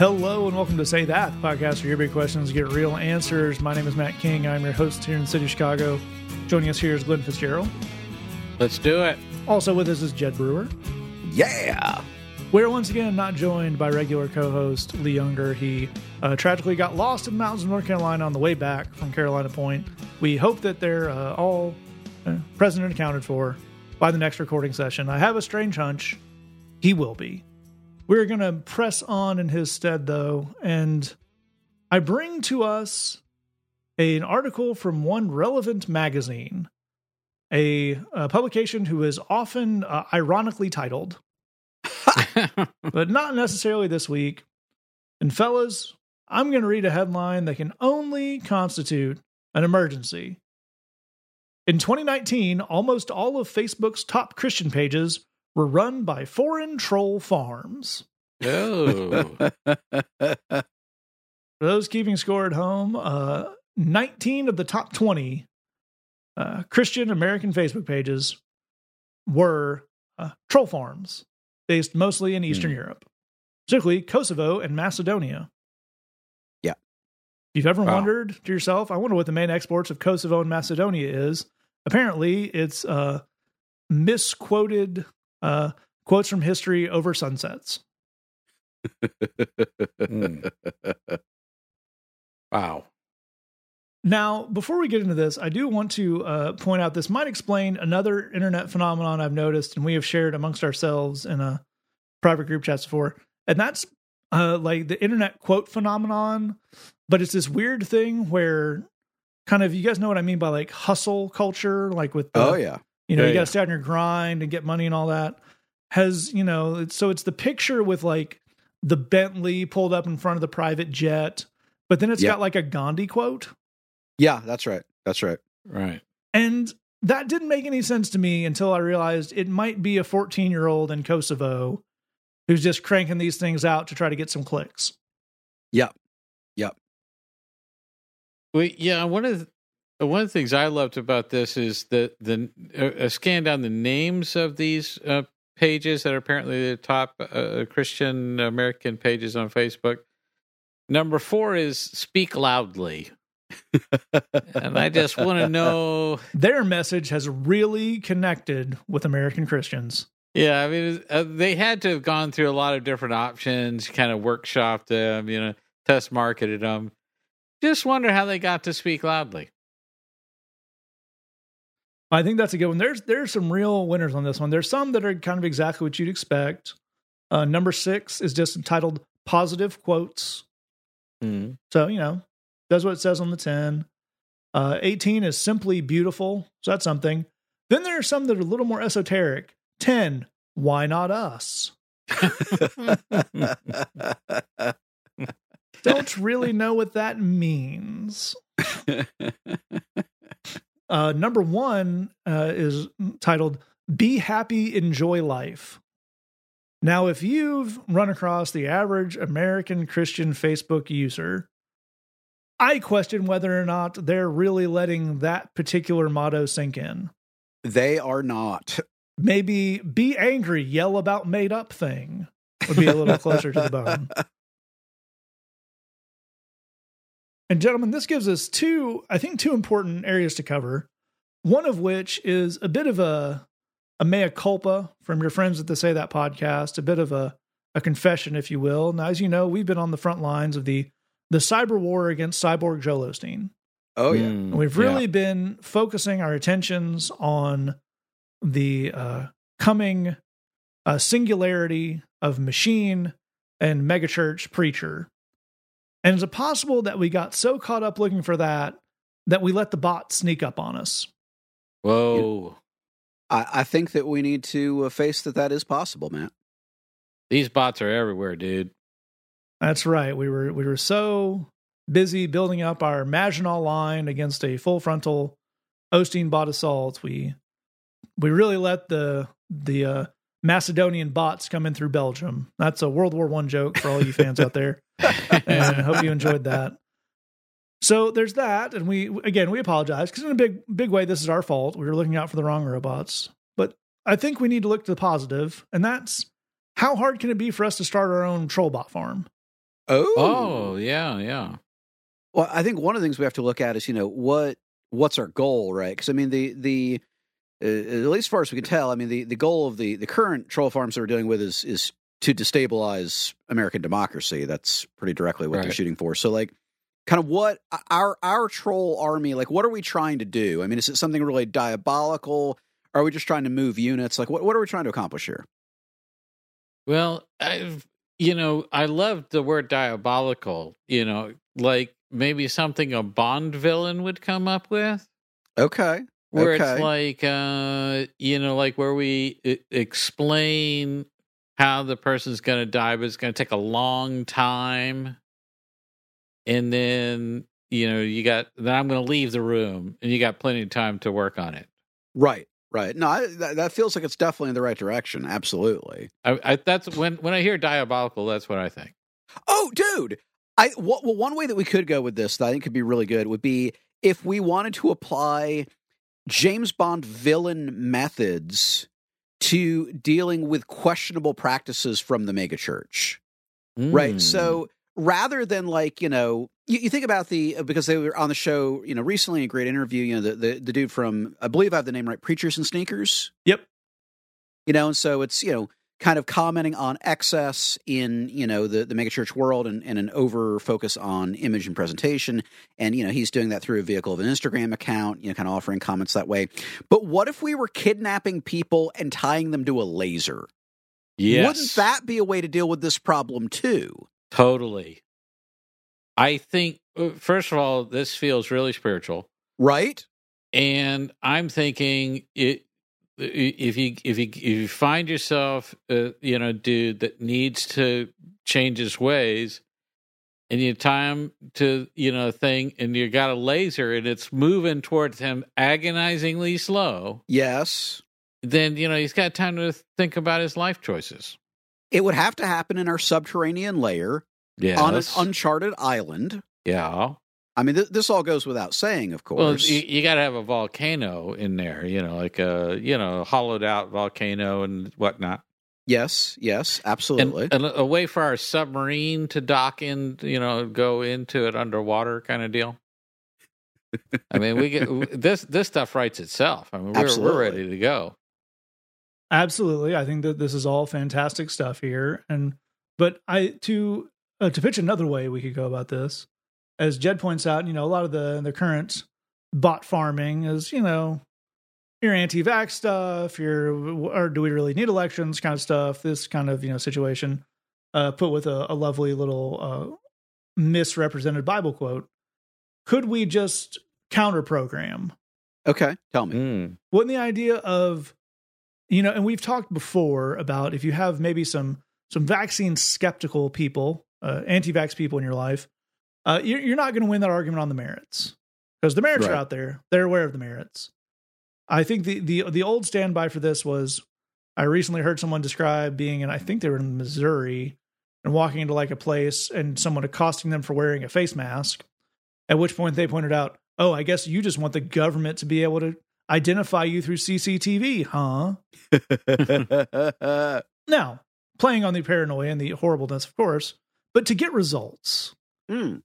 Hello and welcome to Say That, the podcast where your big questions get real answers. My name is Matt King. I'm your host here in the city of Chicago. Joining us here is Glenn Fitzgerald. Let's do it. Also with us is Jed Brewer. Yeah. We're once again not joined by regular co-host Lee Younger. He uh, tragically got lost in the mountains of North Carolina on the way back from Carolina Point. We hope that they're uh, all uh, present and accounted for by the next recording session. I have a strange hunch he will be. We're going to press on in his stead, though, and I bring to us an article from one relevant magazine, a, a publication who is often uh, ironically titled, but not necessarily this week. And, fellas, I'm going to read a headline that can only constitute an emergency. In 2019, almost all of Facebook's top Christian pages were run by foreign troll farms. Oh, For those keeping score at home, uh, 19 of the top 20 uh, Christian American Facebook pages were uh, troll farms based mostly in Eastern Europe, particularly Kosovo and Macedonia. Yeah. If you've ever Wow. wondered to yourself, I wonder what the main exports of Kosovo and Macedonia is. Apparently, it's uh, misquoted uh, quotes from history over sunsets. Hmm. wow. Now, before we get into this, I do want to uh, point out this might explain another internet phenomenon I've noticed and we have shared amongst ourselves in a private group chats before. And that's uh, like the internet quote phenomenon. But it's this weird thing where kind of, you guys know what I mean by like hustle culture, like with the, Oh yeah. You know, Yeah, you got yeah. to stay on your grind and get money and all that. Has, you know, it's, so it's the picture with like the Bentley pulled up in front of the private jet, but then it's Yeah. got like a Gandhi quote. Yeah, that's right. That's right. Right. And that didn't make any sense to me until I realized it might be a 14 year old in Kosovo who's just cranking these things out to try to get some clicks. Yep. Yep. Well, yeah. One of the, one of the things I loved about this is that the uh, scan down the names of these uh, pages that are apparently the top uh, Christian American pages on Facebook. Number four is "Speak Loudly," and I just want to know. Their message has really connected with American Christians. Yeah, I mean, uh, they had to have gone through a lot of different options, kind of workshopped them, you know, test marketed them. Just wonder how they got to speak loudly. I think that's a good one. There's there's some real winners on this one. There's some that are kind of exactly what you'd expect. Uh, number six is just entitled "Positive Quotes." Mm. So, you know, does what it says on the 10. Uh, 18 is simply beautiful. So that's something. Then there are some that are a little more esoteric. 10, why not us? Don't really know what that means. Uh, number one uh, is titled Be Happy, Enjoy Life. Now, if you've run across the average American Christian Facebook user, I question whether or not they're really letting that particular motto sink in. they are not. Maybe be angry, yell about made up thing would be a little closer to the bone. And gentlemen, this gives us two, I think, two important areas to cover. One of which is a bit of a a mea culpa from your friends at the Say That podcast, a bit of a a confession, if you will. Now, as you know, we've been on the front lines of the the cyber war against Cyborg Joel Osteen. Oh yeah. Mm, we've yeah. really been focusing our attentions on the uh, coming uh, singularity of machine and megachurch preacher. And is it possible that we got so caught up looking for that that we let the bot sneak up on us? Whoa. I, I think that we need to uh, face that that is possible, Matt. These bots are everywhere, dude. That's right. We were we were so busy building up our Maginot line against a full frontal Osteen bot assault. We we really let the the uh, Macedonian bots come in through Belgium. That's a World War One joke for all you fans out there, and I hope you enjoyed that. So there's that, and we again we apologize because in a big big way this is our fault. We were looking out for the wrong robots, but I think we need to look to the positive, and that's how hard can it be for us to start our own troll bot farm? Oh, Oh, yeah, yeah. Well, I think one of the things we have to look at is you know what what's our goal, right? Because I mean the the uh, at least as far as we can tell, I mean the the goal of the the current troll farms that we're dealing with is is to destabilize American democracy. That's pretty directly what they're shooting for. So like. Kind of what our our troll army like? What are we trying to do? I mean, is it something really diabolical? Are we just trying to move units? Like, what what are we trying to accomplish here? Well, I've you know, I love the word diabolical, you know, like maybe something a Bond villain would come up with. Okay, Where Okay. it's like uh you know, like where we e- explain how the person's gonna die, but it's gonna take a long time. And then, you know, you got then I'm gonna leave the room and you got plenty of time to work on it. right, right. No, I, that, that feels like it's definitely in the right direction. Absolutely. I, I that's when when I hear diabolical, that's what I think. Oh, dude. I well, one way that we could go with this that I think could be really good would be if we wanted to apply James Bond villain methods to dealing with questionable practices from the megachurch. Right. Mm. So rather than like, you know, you, you think about the uh, because they were on the show, you know, recently a great interview, you know, the, the the dude from I believe I have the name right, Preachers and Sneakers. Yep. You know, and so it's, you know, kind of commenting on excess in, you know, the, the megachurch world and, and an over focus on image and presentation. And, you know, he's doing that through a vehicle of an Instagram account, you know, kind of offering comments that way. But what if we were kidnapping people and tying them to a laser? yes. Wouldn't that be a way to deal with this problem too? Totally. I think, uh, first of all, this feels really spiritual. Right? And I'm thinking it. If you if you if you find yourself, uh, you know, dude that needs to change his ways, and you tie him to you know a thing, and you got a laser, and it's moving towards him agonizingly slow, Yes. then you know he's got time to think about his life choices. It would have to happen in our subterranean layer Yeah, on an uncharted island. yeah. I mean, th- this all goes without saying, of Well, course. you, you got to have a volcano in there, you know, like a you know hollowed out volcano and whatnot, yes, yes, absolutely. and a way for our submarine to dock in, you know, go into it underwater kind of deal. I mean, we get this this stuff writes itself. I mean, we're we're ready to go. Absolutely, I think that this is all fantastic stuff here, and but I to uh, to pitch another way we could go about this, as Jed points out, you know, a lot of the the current bot farming is you know your anti-vax stuff, your or do we really need elections kind of stuff, this kind of you know situation, uh, put with a, a lovely little uh, misrepresented Bible quote. Could we just counter program okay, tell me. Mm. wouldn't the idea of you know and we've talked before about if you have maybe some some vaccine skeptical people uh, anti-vax people in your life uh, you're, you're not going to win that argument on the merits. Because the merits are out there. They're aware of the merits. I think the the the old standby for this was i recently heard someone describe being in i think they were in missouri and walking into like a place and someone accosting them for wearing a face mask at which point they pointed out oh i guess you just want the government to be able to identify you through cctv huh? Now playing on the paranoia and the horribleness of course but to get results. Hmm.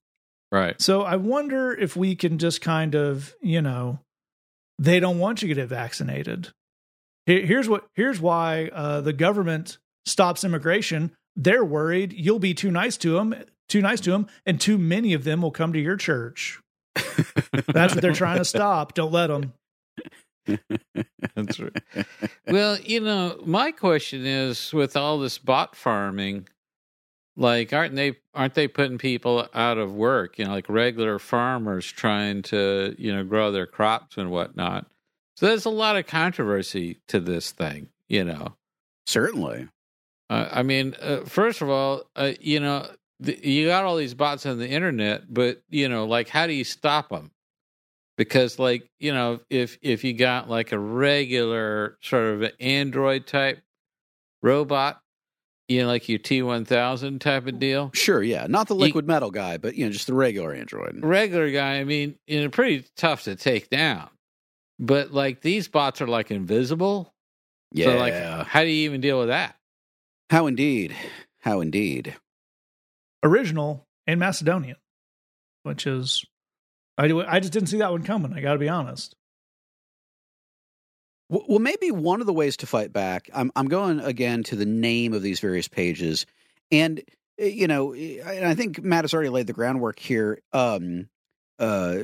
Right. so I wonder if we can just kind of, you know, they don't want you to get vaccinated. Here's what. Here's why uh, the government stops immigration. They're worried you'll be too nice to them, too nice to them, and too many of them will come to your church. That's what they're trying to stop. Don't let them. That's right. well, you know, my question is with all this bot farming, like aren't they aren't they putting people out of work? You know, like regular farmers trying to you know grow their crops and whatnot. So there's a lot of controversy to this thing. You know, Certainly. uh, I mean, uh, first of all, uh, you know, the, you got all these bots on the internet, but you know, like, how do you stop them? Because, like, you know, if if you got like a regular sort of an Android type robot, you know, like your T one thousand type of deal, Sure, yeah. Not the You- liquid metal guy, but you know, just the regular Android. regular guy, I mean, you know, pretty tough to take down. But like these bots are like invisible. Yeah. So like, how do you even deal with that? How indeed. How indeed. original and Macedonian, which is I do I just didn't see that one coming. I got to be honest. Well, maybe one of the ways to fight back. I'm I'm going again to the name of these various pages, and eh, you know, eh, I think Matt has already laid the groundwork here. Um, uh,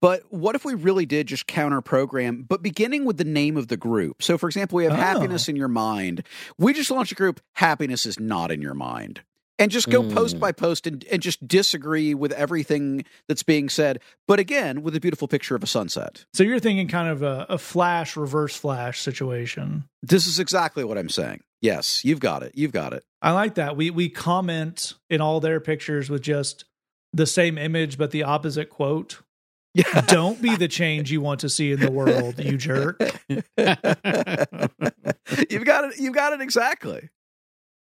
but what if we really did just counter program, but beginning with the name of the group? So, for example, we have Oh. happiness in your mind. We just launched a group. Happiness is not in your mind. And just go post Mm. by post and, and just disagree with everything that's being said. But again, with a beautiful picture of a sunset. So you're thinking kind of a, a flash, reverse flash situation. This is exactly what I'm saying. Yes, you've got it. You've got it. I like that. We we comment in all their pictures with just the same image but the opposite quote. Yeah. Don't be the change you want to see in the world, you jerk. you've got it. You've got it exactly.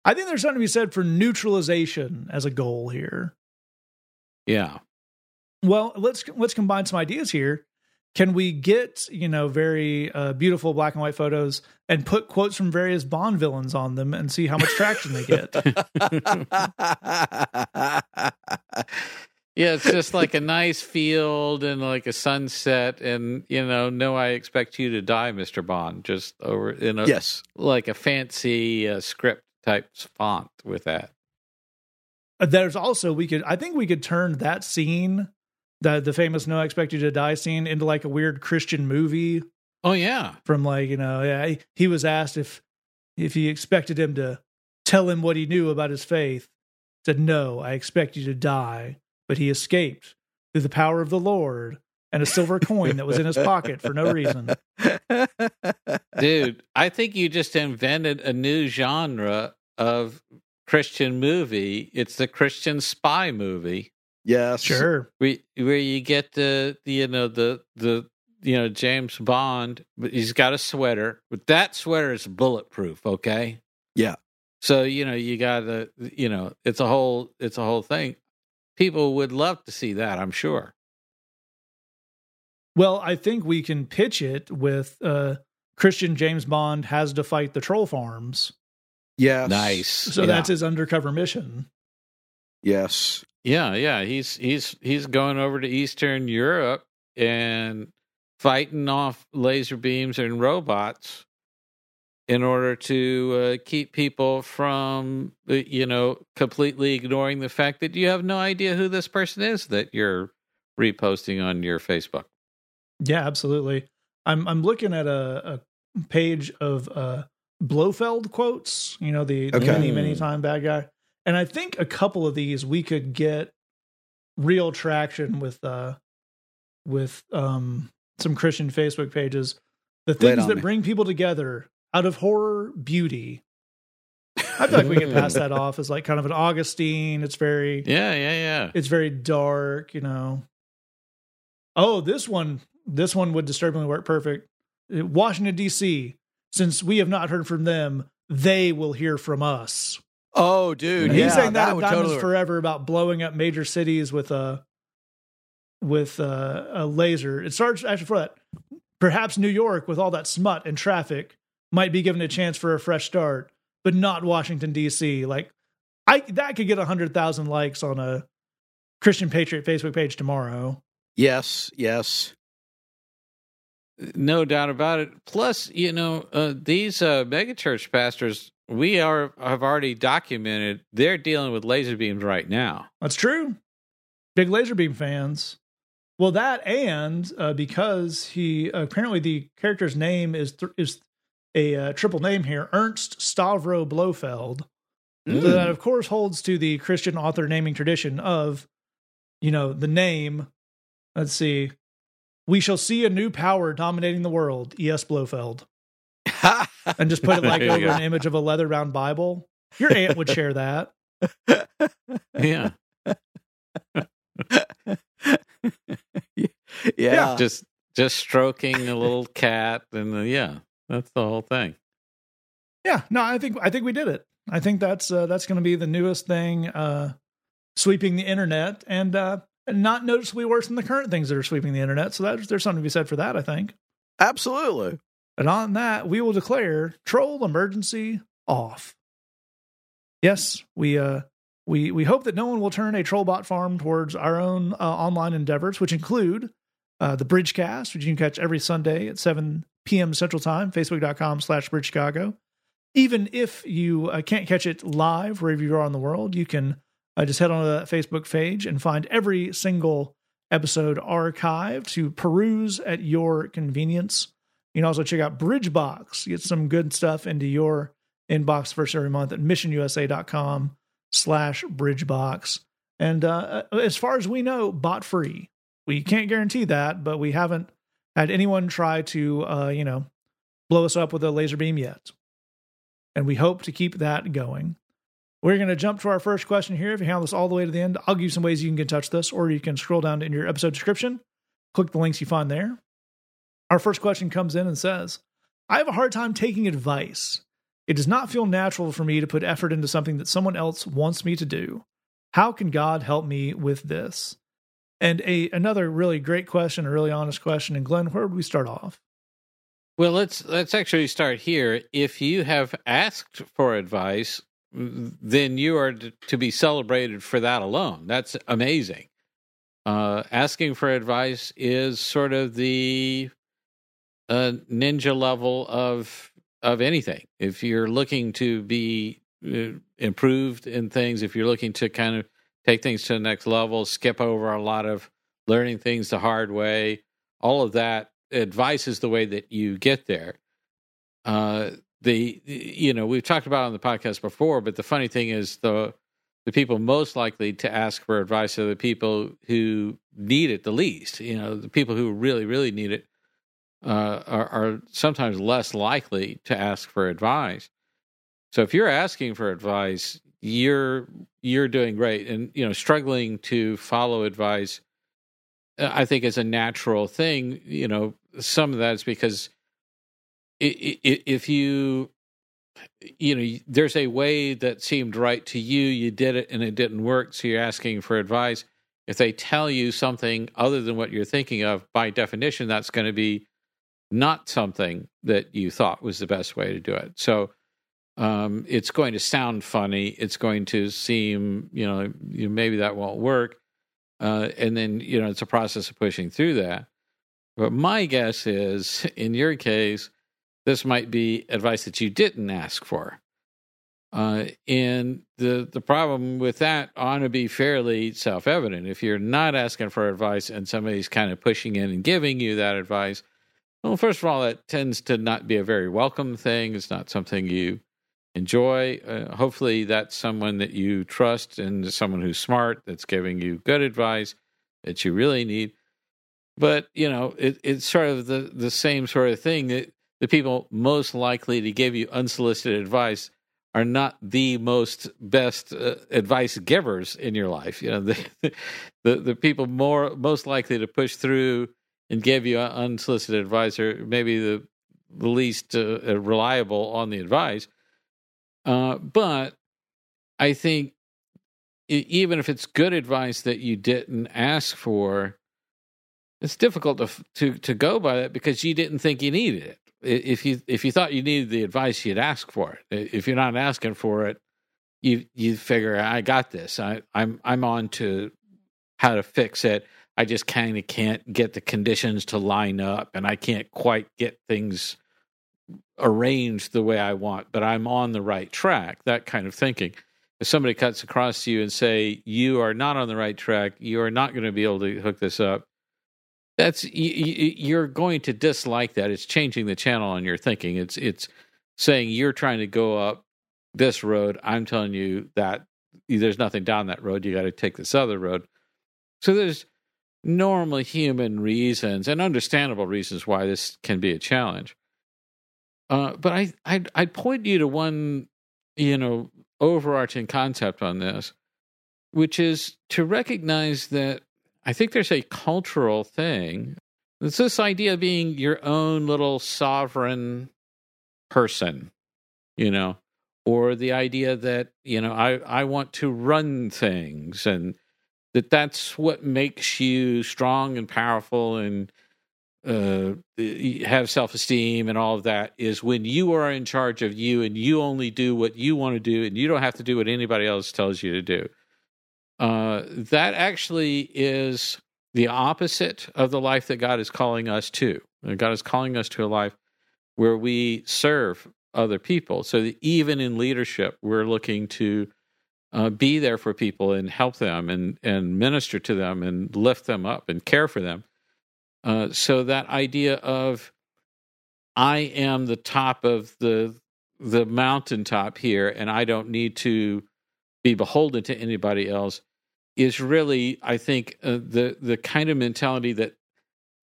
I think there's something to be said for neutralization as a goal here. yeah. Well, let's let's combine some ideas here. Can we get you know very uh, beautiful black and white photos and put quotes from various Bond villains on them and see how much traction they get? Yeah, it's just like a nice field and like a sunset, and you know, no, I expect you to die, Mister Bond. Just over, in a yes. like a fancy uh, script type font with that. Uh, There's also we could I think we could turn that scene, the the famous "No I Expect You to Die" scene, into like a weird Christian movie Oh yeah, from like you know yeah he, he was asked if if he expected him to tell him what he knew about his faith said no i expect you to die but he escaped through the power of the lord and a silver coin that was in his pocket for no reason dude. I think you just invented a new genre of Christian movie. It's the Christian spy movie. yes. sure where where you get the, the you know the the you know James Bond, but he's got a sweater, but that sweater is bulletproof. Okay. Yeah. So you know you got to you know it's a whole it's a whole thing. People would love to see that. I'm sure. well i think we can pitch it with uh christian james bond has to fight the troll farms Yes. Nice. so Yeah. that's his undercover mission Yes. Yeah, yeah. He's he's he's going over to Eastern Europe and fighting off laser beams and robots in order to uh, keep people from uh, you know completely ignoring the fact that you have no idea who this person is that you're reposting on your Facebook. Yeah, absolutely. I'm I'm looking at a, a page of uh Blofeld quotes, you know, the, the Okay. many, many time bad guy. And I think a couple of these we could get real traction with uh with um some Christian Facebook pages. The things that me. bring people together out of horror, beauty. I feel like we can pass that off as like kind of an Augustine. It's very Yeah, yeah, yeah. it's very dark, you know. Oh, this one, this one would disturbingly work perfect. Washington D.C. Since we have not heard from them, they will hear from us. Oh, dude. He's yeah, saying that, in would Diamonds totally. Forever about blowing up major cities with a with a, a laser. It starts actually for that. Perhaps New York, with all that smut and traffic, might be given a chance for a fresh start, but not Washington D.C. Like, I that could get a hundred thousand likes on a Christian Patriot Facebook page tomorrow. Yes. Yes. No doubt about it. Plus, you know, uh, these uh, megachurch pastors, we are have already documented they're dealing with laser beams right now. That's true. Big laser beam fans. Well, that and uh, because he apparently the character's name is th- is a uh, triple name here, Ernst Stavro Blofeld. Mm. So that of course holds to the Christian author naming tradition of, you know, the name. Let's see. We shall see a new power dominating the world. E.S. Blofeld, and just put it like over an image of a leather bound Bible. Your aunt would share that. Yeah. yeah. just just stroking a little cat and uh, yeah that's the whole thing Yeah, no, I think I think we did it. I think that's uh, that's going to be the newest thing uh, sweeping the internet, and uh, not noticeably worse than the current things that are sweeping the internet. So that, there's something to be said for that, I think. Absolutely. And on that, we will declare troll emergency off. Yes, we uh We we hope that no one will turn a trollbot farm towards our own uh, online endeavors, which include uh, the Bridgecast, which you can catch every Sunday at 7 p.m. Central Time, facebook.com slash Bridge Chicago. Even if you uh, can't catch it live wherever you are in the world, you can uh, just head on to that Facebook page and find every single episode archived to peruse at your convenience. You can also check out Bridgebox, get some good stuff into your inbox first every month at missionusa.com slash bridgebox. And uh, as far as we know, bot free. We can't guarantee that, but we haven't had anyone try to, uh, you know, blow us up with a laser beam yet. And we hope to keep that going. We're going to jump to our first question here. If you handle this all the way to the end, I'll give you some ways you can get in touch with us, or you can scroll down in your episode description, click the links you find there. Our first question comes in and says, I have a hard time taking advice. It does not feel natural for me to put effort into something that someone else wants me to do. How can God help me with this? And a another really great question, a really honest question. And Glenn, where would we start off? Well, let's let's actually start here. If you have asked for advice, then you are to be celebrated for that alone. That's amazing. Uh, asking for advice is sort of the uh, ninja level of of anything. If you're looking to be uh, improved in things, if you're looking to kind of take things to the next level, skip over a lot of learning things the hard way, all of that advice is the way that you get there. Uh, the you know we've talked about on the podcast before, but the funny thing is the the people most likely to ask for advice are the people who need it the least. You know, the people who really really need it uh, are, are sometimes less likely to ask for advice. So if you're asking for advice, you're you're doing great, and you know struggling to follow advice. Uh, I think is a natural thing. You know, some of that is because if you you know there's a way that seemed right to you you did it and it didn't work so you're asking for advice if they tell you something other than what you're thinking of by definition that's going to be not something that you thought was the best way to do it. So um, it's going to sound funny. It's going to seem, you know, maybe that won't work. Uh, and then, you know, it's a process of pushing through that. But my guess is, in your case, this might be advice that you didn't ask for. Uh, and the the problem with that ought to be fairly self evident. If you're not asking for advice and somebody's kind of pushing in and giving you that advice, well, first of all, that tends to not be a very welcome thing. It's not something you enjoy. Uh, hopefully, that's someone that you trust and someone who's smart that's giving you good advice that you really need. But you know, it, it's sort of the the same sort of thing that the people most likely to give you unsolicited advice are not the most best uh, advice givers in your life. You know, the, the the people more most likely to push through and give you unsolicited advice are maybe the, the least uh, uh, reliable on the advice. Uh, but I think even if it's good advice that you didn't ask for, it's difficult to to to go by that because you didn't think you needed it. If you if you thought you needed the advice, you'd ask for it. If you're not asking for it, you you figure I got this. I I'm I'm on to how to fix it. I just kind of can't get the conditions to line up and I can't quite get things arranged the way I want, but I'm on the right track, that kind of thinking. If somebody cuts across to you and say you are not on the right track, you are not going to be able to hook this up. That's you're going to dislike that. It's changing the channel on your thinking. It's it's saying you're trying to go up this road. I'm telling you that there's nothing down that road. You got to take this other road. So there's normal human reasons and understandable reasons why this can be a challenge. Uh, but I, I'd, I'd point you to one, you know, overarching concept on this, which is to recognize that I think there's a cultural thing. It's this idea of being your own little sovereign person, you know, or the idea that, you know, I, I want to run things and that that's what makes you strong and powerful and uh, have self esteem and all of that is when you are in charge of you and you only do what you want to do and you don't have to do what anybody else tells you to do. Uh, that actually is the opposite of the life that God is calling us to. God is calling us to a life where we serve other people. So that even in leadership, we're looking to uh, be there for people and help them and, and minister to them and lift them up and care for them. Uh, so that idea of I am the top of the the mountaintop here, and I don't need to be beholden to anybody else, is really, I think, uh, the the kind of mentality that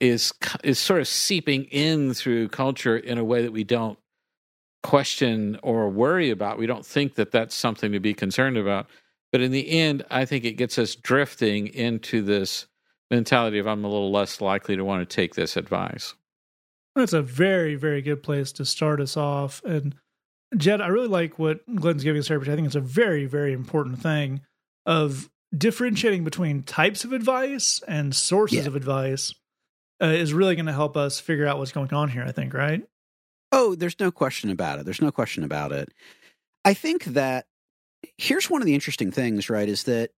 is is sort of seeping in through culture in a way that we don't question or worry about. We don't think that that's something to be concerned about. But in the end, I think it gets us drifting into this mentality of I'm a little less likely to want to take this advice. That's a very, very good place to start us off. And Jed, I really like what Glenn's giving us here, but I think it's a very, very important thing of differentiating between types of advice and sources yeah. of advice uh, is really going to help us figure out what's going on here, I think, right? Oh, there's no question about it. There's no question about it. I think that here's one of the interesting things, right, is that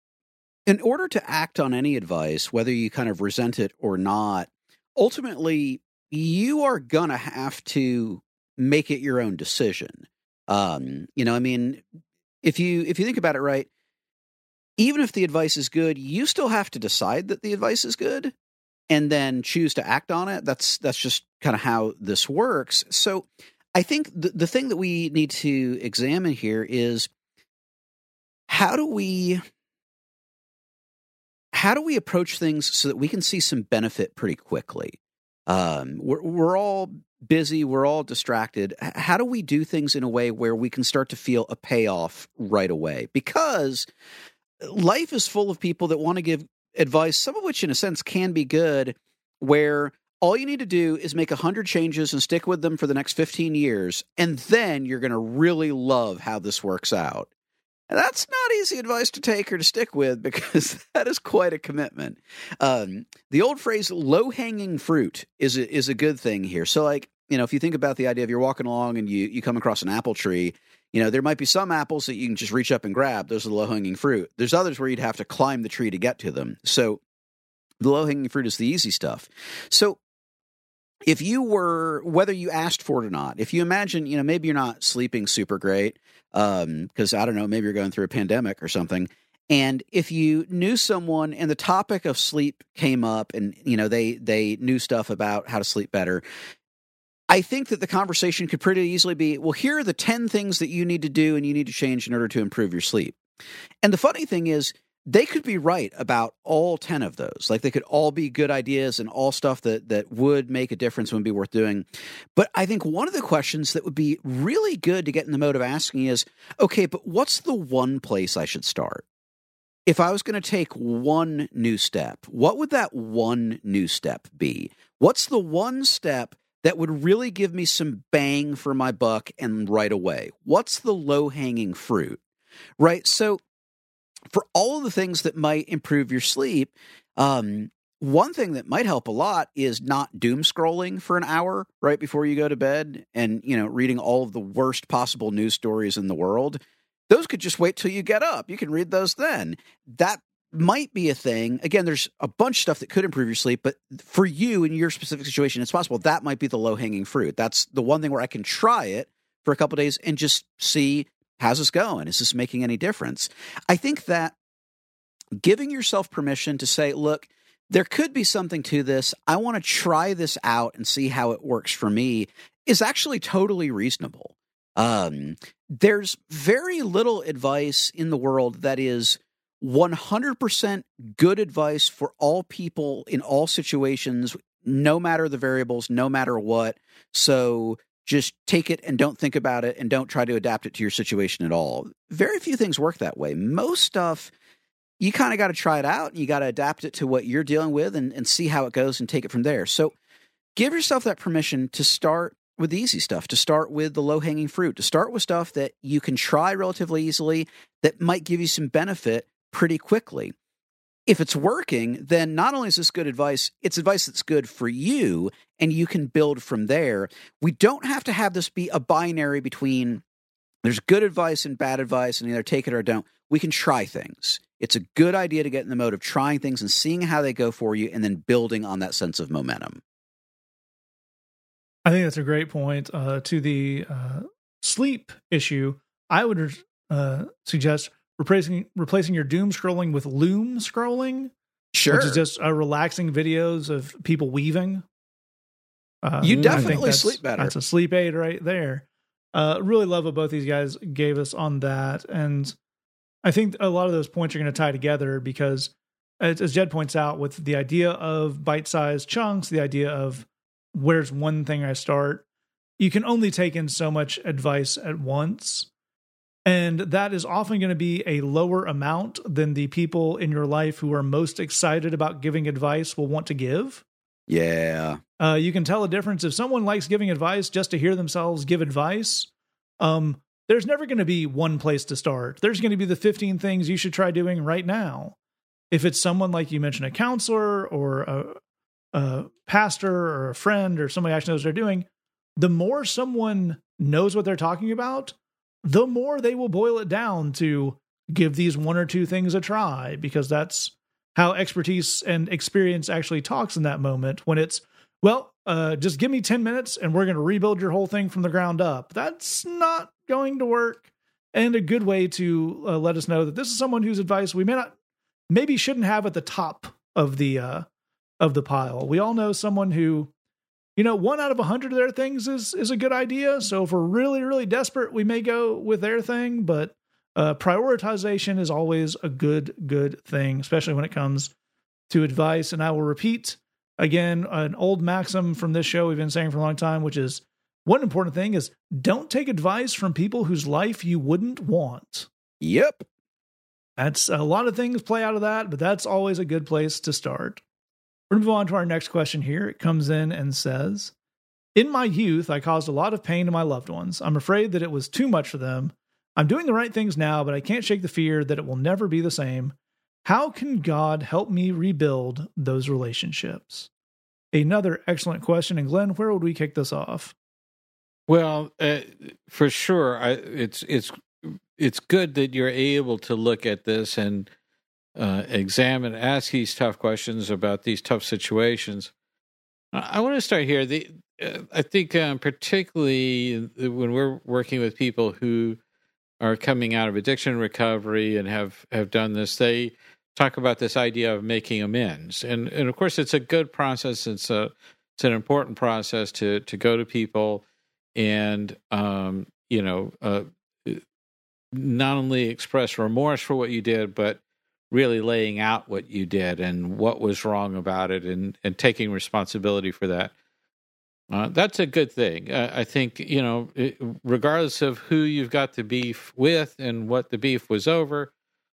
in order to act on any advice, whether you kind of resent it or not, ultimately you are going to have to make it your own decision. Um, you know, I mean, if you if you think about it right, even if the advice is good, you still have to decide that the advice is good and then choose to act on it. That's that's just kind of how this works. So I think the, the thing that we need to examine here is how do we how do we approach things so that we can see some benefit pretty quickly? Um, we're, we're all busy, we're all distracted. How do we do things in a way where we can start to feel a payoff right away? Because life is full of people that want to give advice, some of which, in a sense, can be good, where all you need to do is make 100 changes and stick with them for the next 15 years, and then you're going to really love how this works out. And that's not easy advice to take or to stick with because that is quite a commitment. Um, the old phrase "low hanging fruit" is a, is a good thing here. So, like you know, if you think about the idea of you're walking along and you you come across an apple tree, you know, there might be some apples that you can just reach up and grab. Those are the low hanging fruit. There's others where you'd have to climb the tree to get to them. So, the low hanging fruit is the easy stuff. So, if you were whether you asked for it or not if you imagine you know maybe you're not sleeping super great because um, i don't know maybe you're going through a pandemic or something and if you knew someone and the topic of sleep came up and you know they they knew stuff about how to sleep better i think that the conversation could pretty easily be well here are the 10 things that you need to do and you need to change in order to improve your sleep. And the funny thing is they could be right about all 10 of those. Like they could all be good ideas and all stuff that that would make a difference and would be worth doing. But i think one of the questions that would be really good to get in the mode of asking is okay but what's the one place i should start? If i was going to take one new step what would that one new step be? What's the one step that would really give me some bang for my buck and right away. What's the low hanging fruit right? So for all of the things that might improve your sleep, um, one thing that might help a lot is not doom scrolling for an hour right before you go to bed and you know reading all of the worst possible news stories in the world. Those could just wait till you get up. You can read those then. That might be a thing again there's a bunch of stuff that could improve your sleep but for you in your specific situation it's possible that might be the low hanging fruit that's the one thing where i can try it for a couple days and just see how's this going? Is this making any difference? I think that giving yourself permission to say, look, there could be something to this. I want to try this out and see how it works for me is actually totally reasonable. Um, there's very little advice in the world that is 100% good advice for all people in all situations, no matter the variables, no matter what. So just take it and don't think about it and don't try to adapt it to your situation at all. Very few things work that way. Most stuff, you kind of got to try it out and you got to adapt it to what you're dealing with and, and see how it goes and take it from there. So give yourself that permission to start with the easy stuff, to start with the low hanging fruit, to start with stuff that you can try relatively easily that might give you some benefit pretty quickly. if it's working, then not only is this good advice, it's advice that's good for you, and you can build from there. We don't have to have this be a binary between there's good advice and bad advice, and either take it or don't. We can try things. It's a good idea to get in the mode of trying things and seeing how they go for you, and then building on that sense of momentum. I think that's a great point. Uh, to the uh, sleep issue, I would uh, suggest replacing replacing your doom scrolling with loom scrolling, Sure. which is just uh, relaxing videos of people weaving. Uh, You definitely sleep better. That's a sleep aid right there. Uh, really love what both these guys gave us on that, and I think a lot of those points are going to tie together because, as, as Jed points out, with the idea of bite-sized chunks, the idea of where's one thing I start, you can only take in so much advice at once. And that is often going to be a lower amount than the people in your life who are most excited about giving advice will want to give. yeah. Uh, you can tell a difference if someone likes giving advice just to hear themselves give advice. Um, there's never going to be one place to start. There's going to be the 15 things you should try doing right now. If it's someone like you mentioned, a counselor or a, a pastor or a friend or somebody actually knows what they're doing, the more someone knows what they're talking about, the more they will boil it down to give these one or two things a try because that's how expertise and experience actually talks in that moment when it's well uh, just give me 10 minutes and we're going to rebuild your whole thing from the ground up. That's not going to work. And a good way to uh, let us know that this is someone whose advice we may not maybe shouldn't have at the top of the uh, of the pile. We all know someone who you know one out of a hundred of their things is is a good idea. So if we're really really desperate we may go with their thing but uh, prioritization is always a good good thing especially when it comes to advice. And i will repeat again an old maxim from this show we've been saying for a long time which is one important thing is don't take advice from people whose life you wouldn't want. Yep. that's a lot of things play out of that but that's always a good place to start we're going to move on to our next question here it comes in and says in my youth i caused a lot of pain to my loved ones i'm afraid that it was too much for them i'm doing the right things now but i can't shake the fear that it will never be the same how can God help me rebuild those relationships? Another excellent question. And Glenn, where would we kick this off? Well, uh, for sure, I, it's it's it's good that you're able to look at this and uh, examine, ask these tough questions about these tough situations. I, want to start here. The uh, I think um, particularly when we're working with people who are coming out of addiction recovery and have have done this, they talk about this idea of making amends, and and of course it's a good process. It's a it's an important process to to go to people and um, you know uh, not only express remorse for what you did, but really laying out what you did and what was wrong about it, and and taking responsibility for that. Uh, that's a good thing. Uh, I think you know, it, regardless of who you've got the beef with and what the beef was over,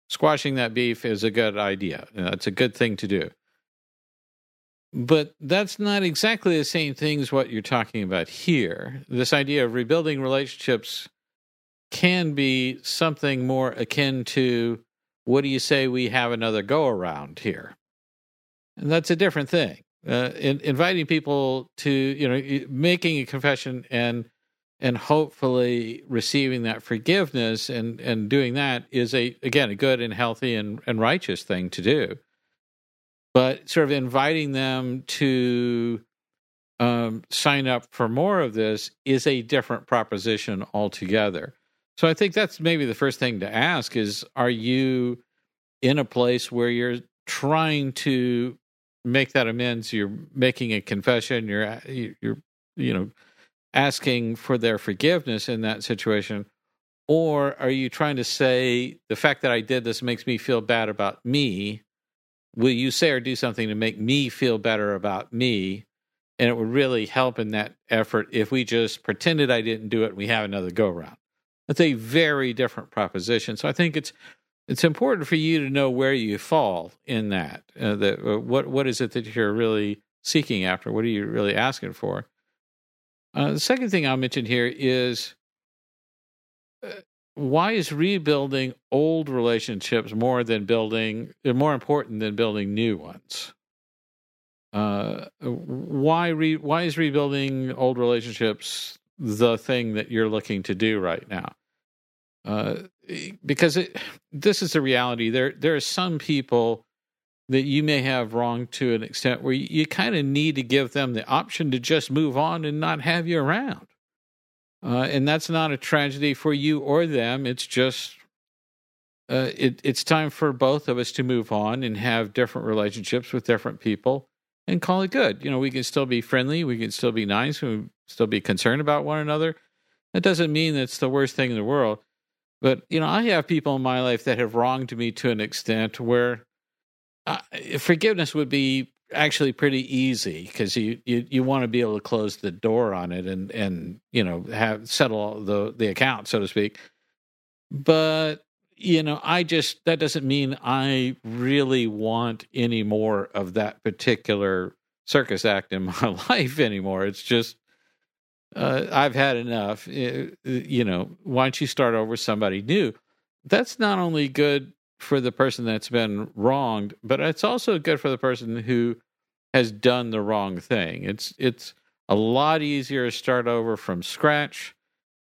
squashing that beef is a good idea. It's a good thing to do. But that's not exactly the same thing as what you're talking about here. This idea of rebuilding relationships can be something more akin to what do you say we have another go around here? And that's a different thing. Uh, in, inviting people to, you know, making a confession and and hopefully receiving that forgiveness and and doing that is a again a good and healthy and, and righteous thing to do but sort of inviting them to um, sign up for more of this is a different proposition altogether so i think that's maybe the first thing to ask is are you in a place where you're trying to make that amends you're making a confession you're uh, you're you know asking for their forgiveness in that situation? Or are you trying to say, the fact that I did this makes me feel bad about me? Will you say or do something to make me feel better about me? And it would really help in that effort if we just pretended I didn't do it and we have another go round. That's a very different proposition. So I think it's it's important for you to know where you fall in that. Uh, that uh, what what is it that you're really seeking after? What are you really asking for? Uh, the second thing I'll mention here is uh, why is rebuilding old relationships more than building more important than building new ones? Uh, why re, why is rebuilding old relationships the thing that you're looking to do right now? Uh, because it, this is the reality. There there are some people that you may have wronged to an extent where you, you kind of need to give them the option to just move on and not have you around. Uh, and that's not a tragedy for you or them. It's just uh, it, it's time for both of us to move on and have different relationships with different people and call it good. You know, we can still be friendly, we can still be nice, we can still be concerned about one another. That doesn't mean it's the worst thing in the world. But, you know, I have people in my life that have wronged me to an extent where uh, forgiveness would be actually pretty easy because you, you, you want to be able to close the door on it and and you know have settle the the account so to speak. But you know i just that doesn't mean i really want any more of that particular circus act in my life anymore. It's just uh, i've had enough you know why don't you start over with somebody new that's not only good for the person that's been wronged, but it's also good for the person who has done the wrong thing. It's it's a lot easier to start over from scratch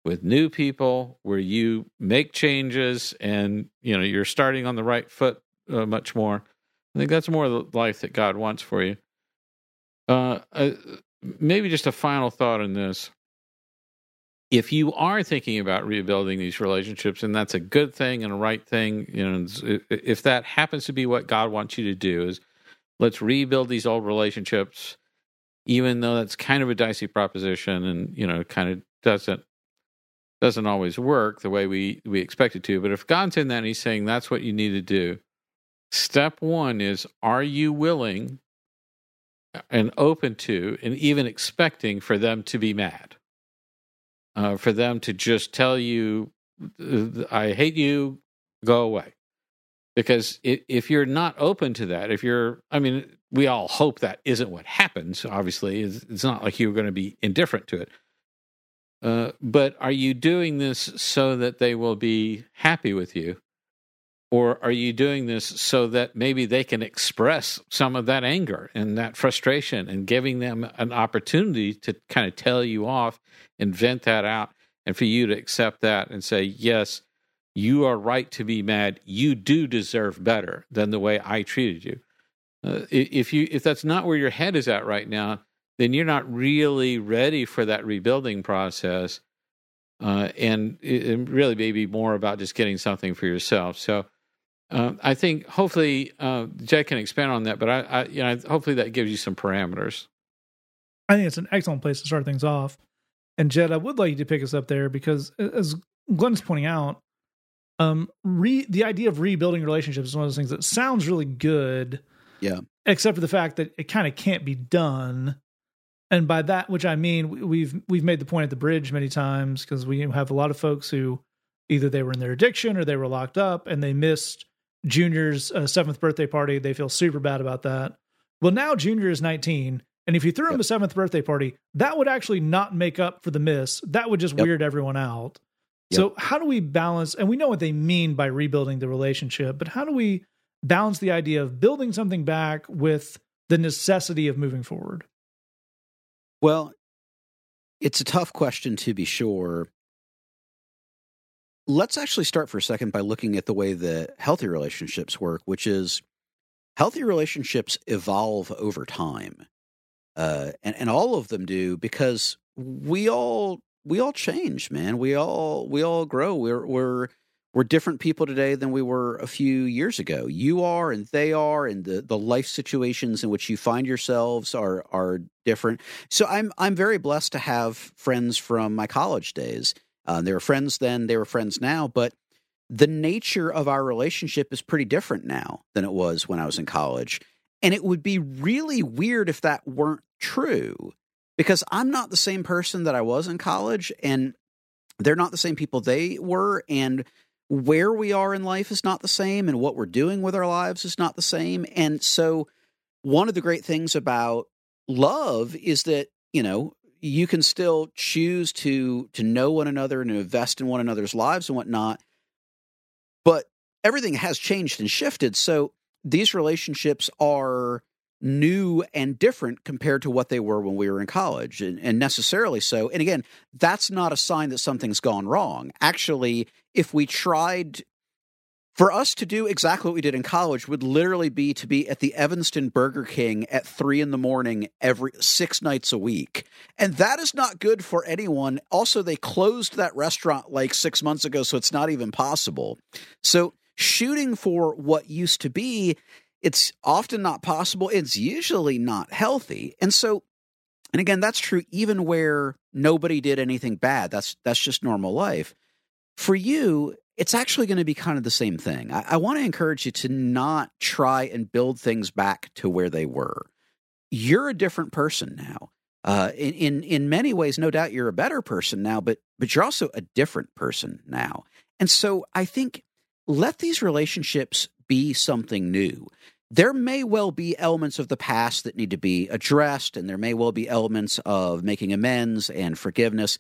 with new people where you make changes and you know you're starting on the right foot uh, much more. I think that's more the life that God wants for you. Uh, uh, maybe just a final thought on this. If you are thinking about rebuilding these relationships and that's a good thing and a right thing you know if that happens to be what god wants you to do is let's rebuild these old relationships even though that's kind of a dicey proposition and you know kind of doesn't doesn't always work the way we we expect it to. But if god's in that and he's saying that's what you need to do step one is are you willing and open to and even expecting for them to be mad uh, for them to just tell you, I hate you, go away. Because if you're not open to that, if you're, I mean, we all hope that isn't what happens, obviously. It's not like you're going to be indifferent to it. Uh, but are you doing this so that they will be happy with you? Or are you doing this so that maybe they can express some of that anger and that frustration and giving them an opportunity to kind of tell you off and vent that out and for you to accept that and say, yes, you are right to be mad. You do deserve better than the way I treated you. Uh, if you if that's not where your head is at right now, then you're not really ready for that rebuilding process. Uh, and it, it really maybe more about just getting something for yourself. So uh, I think hopefully uh, Jed can expand on that, but I, I, you know, hopefully that gives you some parameters. I think it's an excellent place to start things off. And Jed, I would like you to pick us up there because, as Glenn's pointing out, um, re the idea of rebuilding relationships is one of those things that sounds really good. Yeah. Except for the fact that it kind of can't be done. And by that, which I mean, we've we've made the point at the bridge many times because we have a lot of folks who either they were in their addiction or they were locked up and they missed Junior's uh, seventh birthday party. They feel super bad about that. Well, now Junior is 19. And if you threw him yep. a seventh birthday party, that would actually not make up for the miss. That would just yep. weird everyone out. Yep. So, how do we balance? And we know what they mean by rebuilding the relationship, but how do we balance the idea of building something back with the necessity of moving forward? Well, it's a tough question to be sure. Let's actually start for a second by looking at the way that healthy relationships work, which is healthy relationships evolve over time. Uh, and, and all of them do because we all we all change, man. We all we all grow. We're we're we're different people today than we were a few years ago. You are and they are and the, the life situations in which you find yourselves are are different. So I'm I'm very blessed to have friends from my college days uh, they were friends then, they were friends now, but the nature of our relationship is pretty different now than it was when I was in college. And it would be really weird if that weren't true because I'm not the same person that I was in college and they're not the same people they were and where we are in life is not the same and what we're doing with our lives is not the same. And so one of the great things about love is that, you know, you can still choose to to know one another and invest in one another's lives and whatnot. But everything has changed and shifted. So these relationships are new and different compared to what they were when we were in college, and, and, necessarily so. And again, that's not a sign that something's gone wrong. Actually, if we tried for us to do exactly what we did in college would literally be to be at the Evanston Burger King at three in the morning every six nights a week. And that is not good for anyone. Also, they closed that restaurant like six months ago, so it's not even possible. So, shooting for what used to be, it's often not possible. It's usually not healthy. And so, and again, that's true even where nobody did anything bad. That's that's just normal life. For you, it's actually going to be kind of the same thing. I, I want to encourage you to not try and build things back to where they were. You're a different person now. Uh, in, in in many ways, no doubt you're a better person now, but but you're also a different person now. And so I think let these relationships be something new. There may well be elements of the past that need to be addressed, and there may well be elements of making amends and forgiveness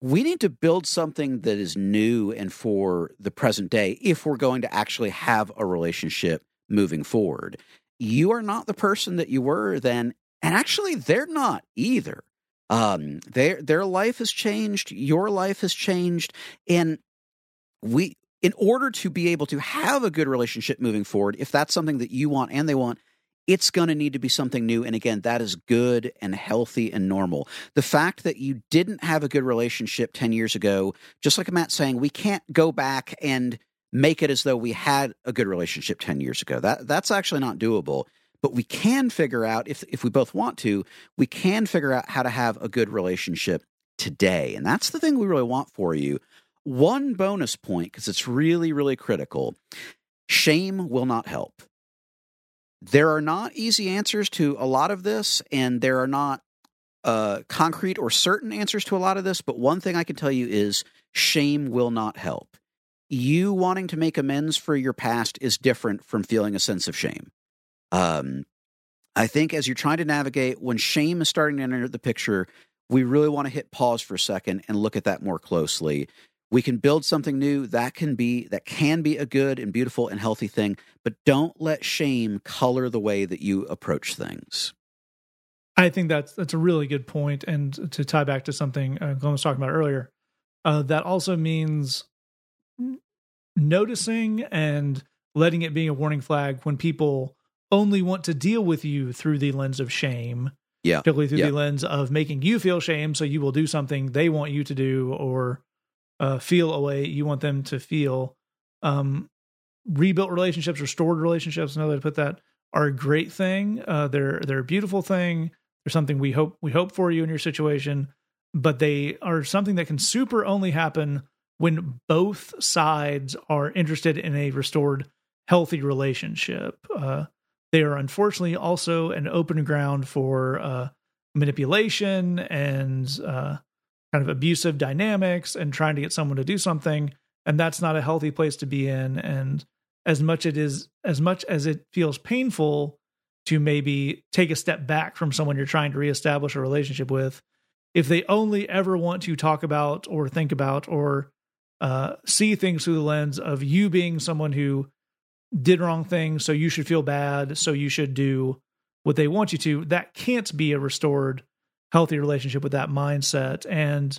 we need to build something that is new and for the present day if we're going to actually have a relationship moving forward. You are not the person that you were then, and actually, they're not either. Um, their their life has changed, your life has changed, and we, in order to be able to have a good relationship moving forward, if that's something that you want and they want, it's going to need to be something new. And again, that is good and healthy and normal. The fact that you didn't have a good relationship 10 years ago, just like Matt's saying, we can't go back and make it as though we had a good relationship 10 years ago. That that's actually not doable. But we can figure out if if we both want to, we can figure out how to have a good relationship today. And that's the thing we really want for you. One bonus point because it's really really critical. Shame will not help. There are not easy answers to a lot of this, and there are not uh, concrete or certain answers to a lot of this. But one thing I can tell you is shame will not help. You wanting to make amends for your past is different from feeling a sense of shame. Um, I think as you're trying to navigate, when shame is starting to enter the picture, we really want to hit pause for a second and look at that more closely we can build something new that can be that can be a good and beautiful and healthy thing but don't let shame color the way that you approach things i think that's that's a really good point and to tie back to something uh, glenn was talking about earlier uh, that also means noticing and letting it be a warning flag when people only want to deal with you through the lens of shame yeah particularly through yeah. the lens of making you feel shame so you will do something they want you to do or uh, feel a way you want them to feel. Um, rebuilt relationships, restored relationships, another way to put that, are a great thing. Uh, they're they're a beautiful thing. They're something we hope we hope for you in your situation, but they are something that can super only happen when both sides are interested in a restored, healthy relationship. Uh, they are unfortunately also an open ground for uh, manipulation and uh, kind of abusive dynamics and trying to get someone to do something and that's not a healthy place to be in. And as much it is as much as it feels painful to maybe take a step back from someone you're trying to reestablish a relationship with if they only ever want to talk about or think about or uh, see things through the lens of you being someone who did wrong things so you should feel bad so you should do what they want you to that can't be a restored healthy relationship with that mindset. And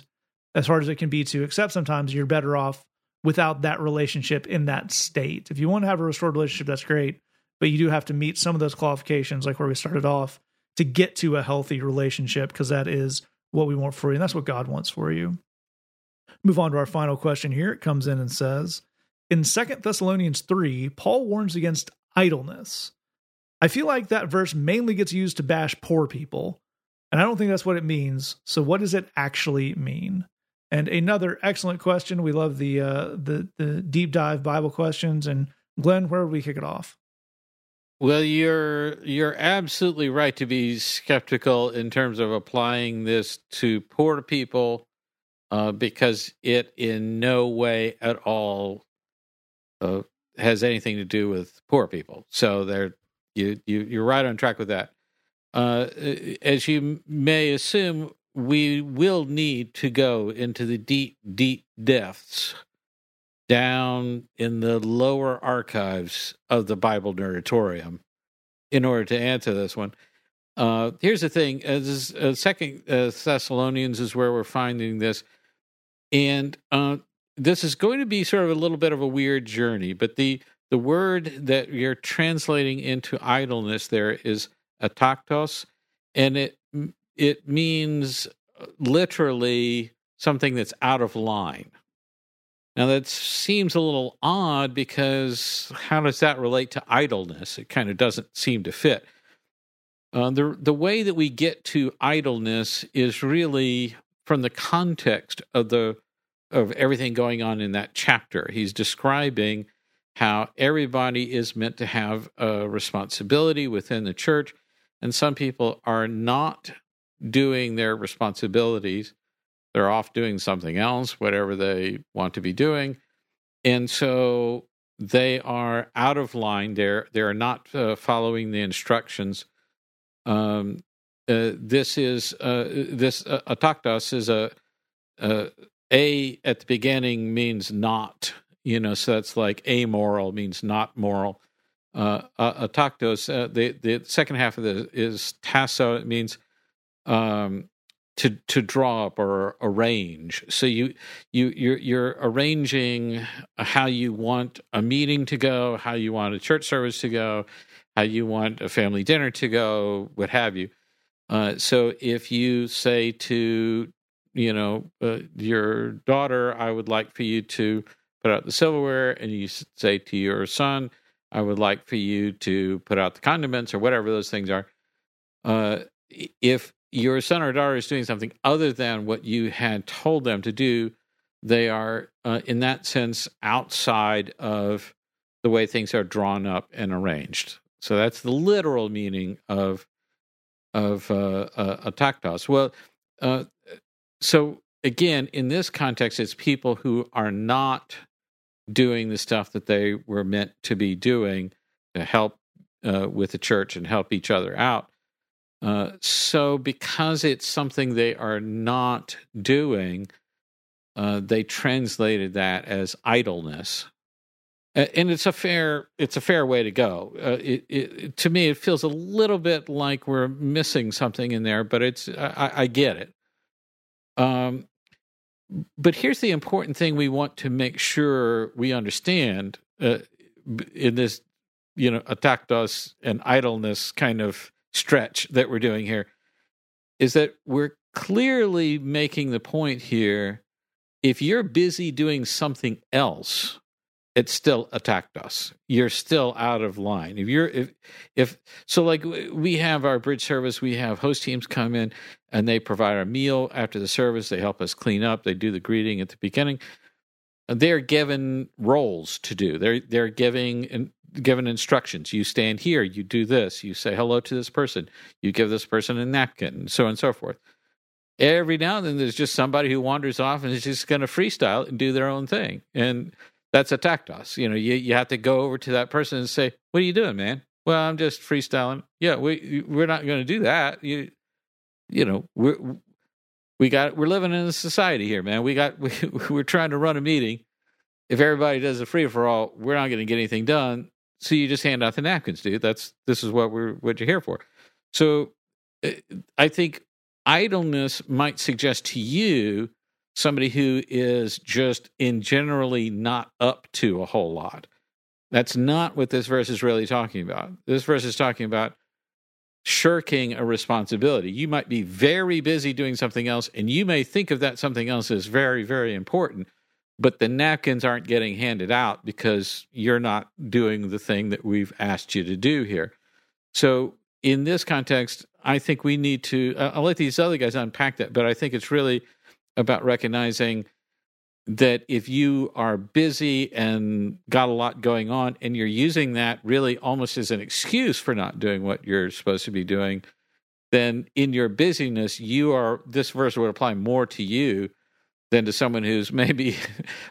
as hard as it can be to accept, sometimes you're better off without that relationship in that state. If you want to have a restored relationship, that's great, but you do have to meet some of those qualifications, like where we started off, to get to a healthy relationship, because that is what we want for you, and that's what God wants for you. Move on to our final question here. It comes in and says, in Second Thessalonians 3, Paul warns against idleness. I feel like that verse mainly gets used to bash poor people. And I don't think that's what it means. So what does it actually mean? And another excellent question. We love the uh, the the deep dive Bible questions. And Glenn, where would we kick it off? Well, you're you're absolutely right to be skeptical in terms of applying this to poor people, uh, because it in no way at all uh, has anything to do with poor people. So there, you you you're right on track with that. Uh, as you may assume, we will need to go into the deep, deep depths down in the lower archives of the Bible Nerdatorium in order to answer this one. Uh, here's the thing: as uh, Second uh, Thessalonians is where we're finding this, and uh, this is going to be sort of a little bit of a weird journey. But the the word that you're translating into idleness there is ataktos, and it it means uh, literally something that's out of line. Now that seems a little odd because how does that relate to idleness? It kind of doesn't seem to fit. Uh, the the way that we get to idleness is really from the context of the of everything going on in that chapter. He's describing how everybody is meant to have a responsibility within the church, and some people are not doing their responsibilities they're off doing something else, whatever they want to be doing. And so they are out of line. They're they're not uh, following the instructions. Um, uh, this is uh, this uh, ataktos is a uh, a at the beginning means not. You know, so that's like amoral means not moral. Uh, ataktos. Uh, the the second half of the is tasso. It means um, to to draw up or arrange. So you you you're you're arranging how you want a meeting to go, how you want a church service to go, how you want a family dinner to go, what have you. Uh, so if you say to you know uh, your daughter, I would like for you to put out the silverware, and you say to your son, I would like for you to put out the condiments or whatever those things are. Uh, if your son or daughter is doing something other than what you had told them to do, they are, uh, in that sense, outside of the way things are drawn up and arranged. So that's the literal meaning of of uh, uh, a taktos. Well, uh, so again, in this context, it's people who are not doing the stuff that they were meant to be doing to help uh, with the church and help each other out. Uh, so, because it's something they are not doing, uh, they translated that as idleness, and it's a fair it's a fair way to go. Uh, it, it, to me, it feels a little bit like we're missing something in there, but it's I, I get it. Um, but here's the important thing we want to make sure we understand uh, in this, you know, ataktos and idleness kind of stretch that we're doing here is that we're clearly making the point here if you're busy doing something else it still ataktos. You're still out of line. If you're if if so like we have our bridge service we have host teams come in and they provide a meal after the service. They help us clean up. They do the greeting at the beginning. They're given roles to do. They're they're giving given instructions. You stand here, you do this, you say hello to this person, you give this person a napkin, so on and so forth. Every now and then, there's just somebody who wanders off and is just going to freestyle and do their own thing, and that's ataktos. You know, you you have to go over to that person and say, "What are you doing, man?" Well, I'm just freestyling. Yeah, we we're not going to do that. You you know we're we got we're living in a society here, man. We got we, we're trying to run a meeting. If everybody does a free for all, we're not going to get anything done. So you just hand out the napkins, dude. That's this is what we're what you're here for. So eh, I think idleness might suggest to you somebody who is just in generally not up to a whole lot. That's not what this verse is really talking about. This verse is talking about shirking a responsibility. You might be very busy doing something else, and you may think of that something else as very, very important but the napkins aren't getting handed out because you're not doing the thing that we've asked you to do here. So, in this context, I think we need to. I'll let these other guys unpack that, but I think it's really about recognizing that if you are busy and got a lot going on and you're using that really almost as an excuse for not doing what you're supposed to be doing, then in your busyness, you are, this verse would apply more to you than to someone who's maybe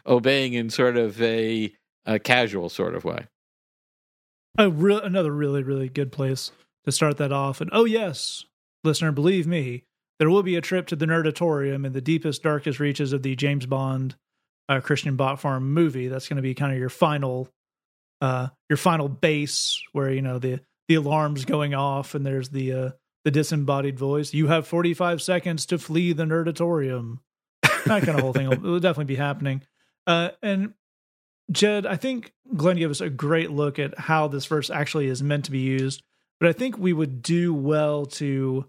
obeying in sort of a, a casual sort of way. A real, another really really good place to start that off. And oh, yes, listener, believe me, there will be a trip to the Nerdatorium in the deepest, darkest reaches of the James Bond uh, Christian Bot Farm movie. That's going to be kind of your final, uh, your final base where you know the the alarms going off and there's the uh, the disembodied voice. You have 45 seconds to flee the Nerdatorium. That kind of whole thing will, will definitely be happening. Uh, and Jed, I think Glenn gave us a great look at how this verse actually is meant to be used, but I think we would do well to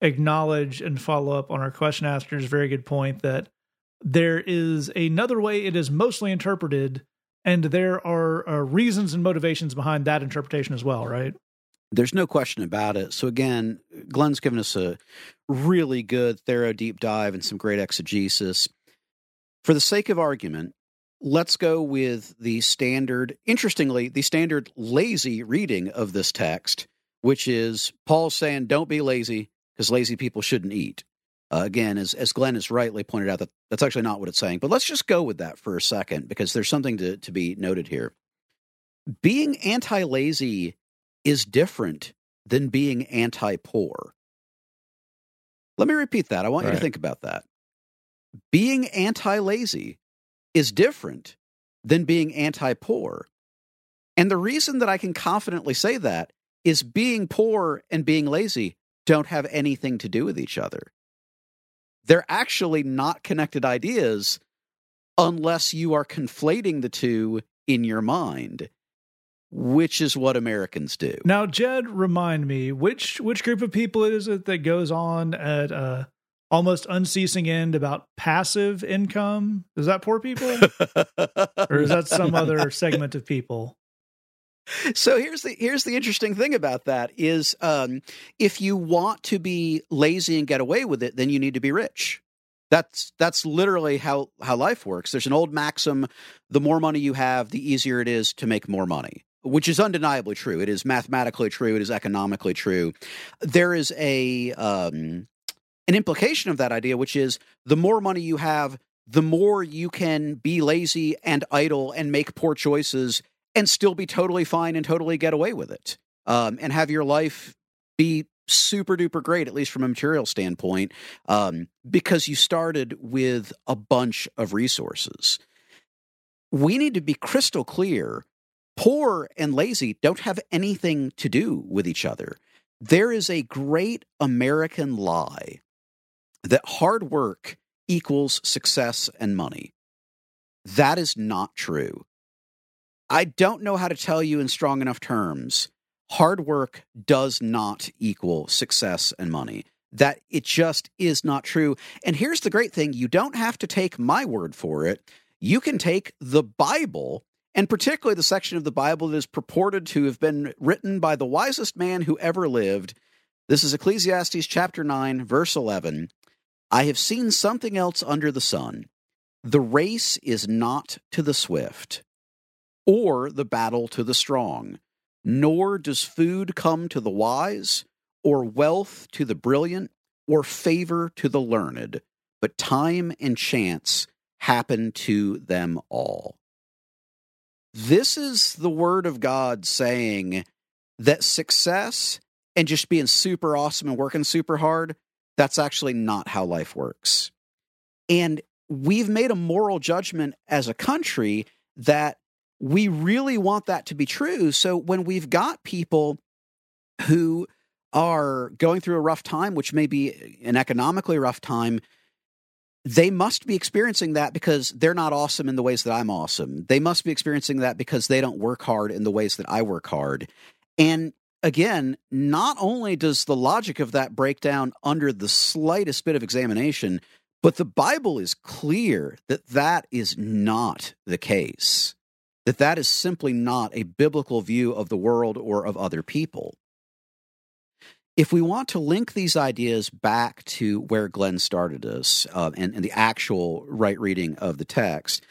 acknowledge and follow up on our question asker's very good point that there is another way it is mostly interpreted, and there are uh, reasons and motivations behind that interpretation as well, right? There's no question about it. So again, Glenn's given us a really good, thorough deep dive and some great exegesis. For the sake of argument, let's go with the standard, interestingly, the standard lazy reading of this text, which is Paul saying, don't be lazy because lazy people shouldn't eat. Uh, again, as, as Glenn has rightly pointed out, that that's actually not what it's saying. But let's just go with that for a second because there's something to, to be noted here. Being anti lazy is different than being anti poor. Let me repeat that. I want right. you to think about that. Being anti lazy is different than being anti poor. And the reason that I can confidently say that is being poor and being lazy don't have anything to do with each other. They're actually not connected ideas unless you are conflating the two in your mind which is what Americans do. Now, Jed, remind me which which group of people is it that goes on at uh, almost unceasing end about passive income? Is that poor people, or is that some other segment of people? So here's the here's the interesting thing about that is um, if you want to be lazy and get away with it, then you need to be rich. That's that's literally how how life works. There's an old maxim: the more money you have, the easier it is to make more money which is undeniably true. It is mathematically true. It is economically true. There is a um, an implication of that idea, which is the more money you have, the more you can be lazy and idle and make poor choices and still be totally fine and totally get away with it, um, and have your life be super duper great, at least from a material standpoint, um, because you started with a bunch of resources. We need to be crystal clear Poor and lazy don't have anything to do with each other. There is a great American lie that hard work equals success and money. That is not true. I don't know how to tell you in strong enough terms. Hard work does not equal success and money. That it just is not true. And here's the great thing you don't have to take my word for it. You can take the Bible and particularly the section of the Bible that is purported to have been written by the wisest man who ever lived. This is Ecclesiastes chapter 9, verse 11. I have seen something else under the sun. The race is not to the swift, or the battle to the strong, nor does food come to the wise, or wealth to the brilliant, or favor to the learned, but time and chance happen to them all. This is the word of God saying that success and just being super awesome and working super hard, that's actually not how life works. And we've made a moral judgment as a country that we really want that to be true. So when we've got people who are going through a rough time, which may be an economically rough time, they must be experiencing that because they're not awesome in the ways that I'm awesome. They must be experiencing that because they don't work hard in the ways that I work hard. And again, not only does the logic of that break down under the slightest bit of examination, but the Bible is clear that that is not the case. That that is simply not a biblical view of the world or of other people if we want to link these ideas back to where Glenn started us uh, and, and the actual right reading of the text,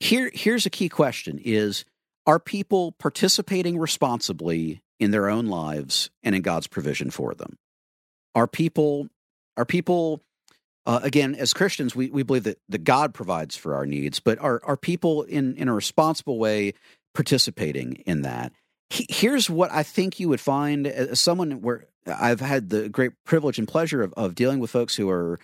here here's a key question: Is are people participating responsibly in their own lives and in God's provision for them? Are people are people uh, again as Christians we, we believe that, that God provides for our needs, but are are people in in a responsible way participating in that? he- here's what I think you would find as someone where I've had the great privilege and pleasure of, of dealing with folks who are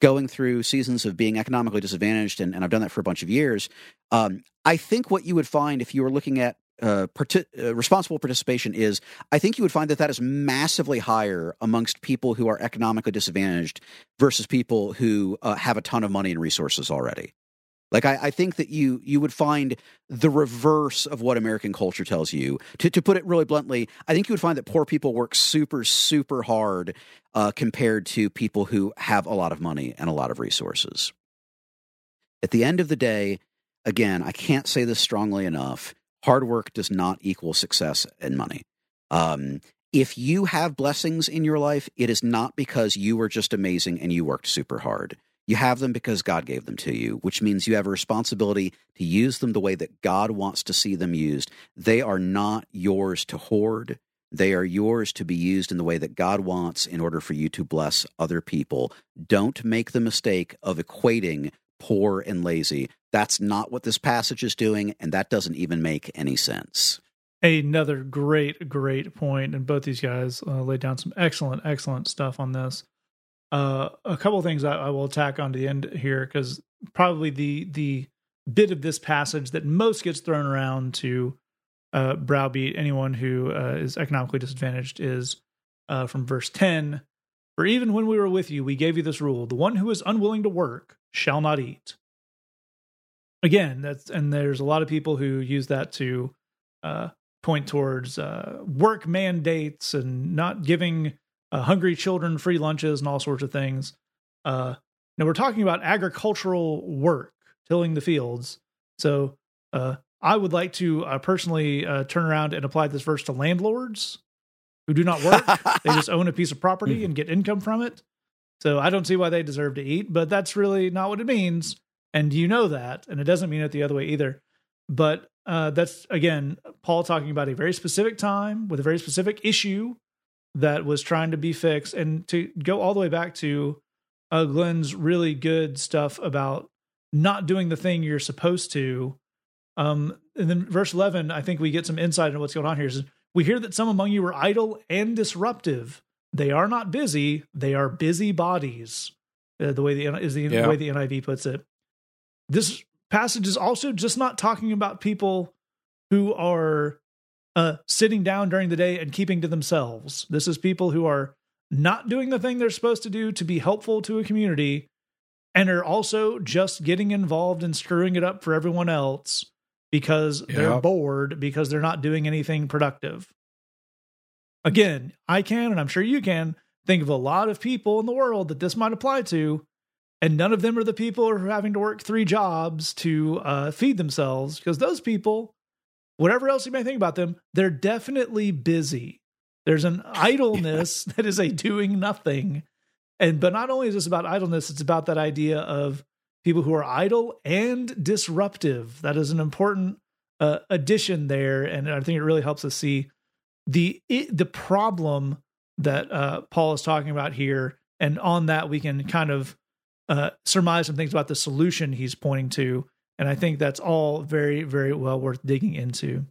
going through seasons of being economically disadvantaged, and, and I've done that for a bunch of years. Um, I think what you would find if you were looking at uh, parti- uh, responsible participation is, I think you would find that that is massively higher amongst people who are economically disadvantaged versus people who uh, have a ton of money and resources already. Like I, I, think that you you would find the reverse of what American culture tells you. To to put it really bluntly, I think you would find that poor people work super super hard uh, compared to people who have a lot of money and a lot of resources. At the end of the day, again, I can't say this strongly enough. Hard work does not equal success and money. Um, if you have blessings in your life, it is not because you were just amazing and you worked super hard. You have them because God gave them to you, which means you have a responsibility to use them the way that God wants to see them used. They are not yours to hoard. They are yours to be used in the way that God wants in order for you to bless other people. Don't make the mistake of equating poor and lazy. That's not what this passage is doing, and that doesn't even make any sense. Another great, great point, and both these guys uh, laid down some excellent, excellent stuff on this. Uh, a couple of things I, I, will attack on to the end here because probably the the bit of this passage that most gets thrown around to uh, browbeat anyone who uh, is economically disadvantaged is uh, from verse 10 For even when we were with you, we gave you this rule the one who is unwilling to work shall not eat. Again, that's and there's a lot of people who use that to uh, point towards uh, work mandates and not giving uh, hungry children free lunches and all sorts of things. Uh, now we're talking about agricultural work, tilling the fields. So uh, I would like to uh, personally turn around and apply this verse to landlords who do not work; they just own a piece of property and get income from it. So I don't see why they deserve to eat, but that's really not what it means, and you know that, and it doesn't mean it the other way either. But uh, that's again Paul talking about a very specific time with a very specific issue that was trying to be fixed and to go all the way back to uh, glenn's really good stuff about not doing the thing you're supposed to um and then verse 11 i think we get some insight into what's going on here is we hear that some among you are idle and disruptive they are not busy they are busy bodies uh, the way the is the, yeah. the way the niv puts it this passage is also just not talking about people who are uh, sitting down during the day and keeping to themselves. This is people who are not doing the thing they're supposed to do to be helpful to a community and are also just getting involved and screwing it up for everyone else because yep. they're bored because they're not doing anything productive. Again, I can, and I'm sure you can, think of a lot of people in the world that this might apply to, and none of them are the people who are having to work three jobs to uh, feed themselves because those people whatever else you may think about them, they're definitely busy. There's an idleness that is a doing nothing. And but not only is this about idleness, it's about that idea of people who are idle and disruptive. That is an important uh, addition there, and I think it really helps us see the it, the problem that uh, Paul is talking about here. And on that, we can kind of uh, surmise some things about the solution he's pointing to and I think that's all very, very well worth digging into.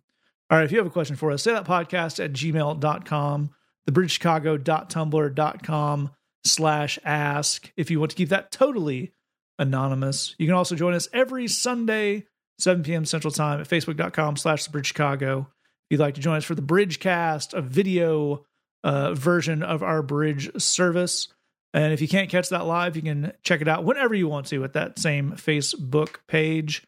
All right, if you have a question for us, say that podcast at gmail.com, thebridgechicago.tumblr.com slash ask if you want to keep that totally anonymous. You can also join us every Sunday, 7 p.m. Central Time at facebook.com slash the bridge Chicago. If you'd like to join us for the Bridgecast, a video uh, version of our bridge service. And if you can't catch that live, you can check it out whenever you want to at that same Facebook page.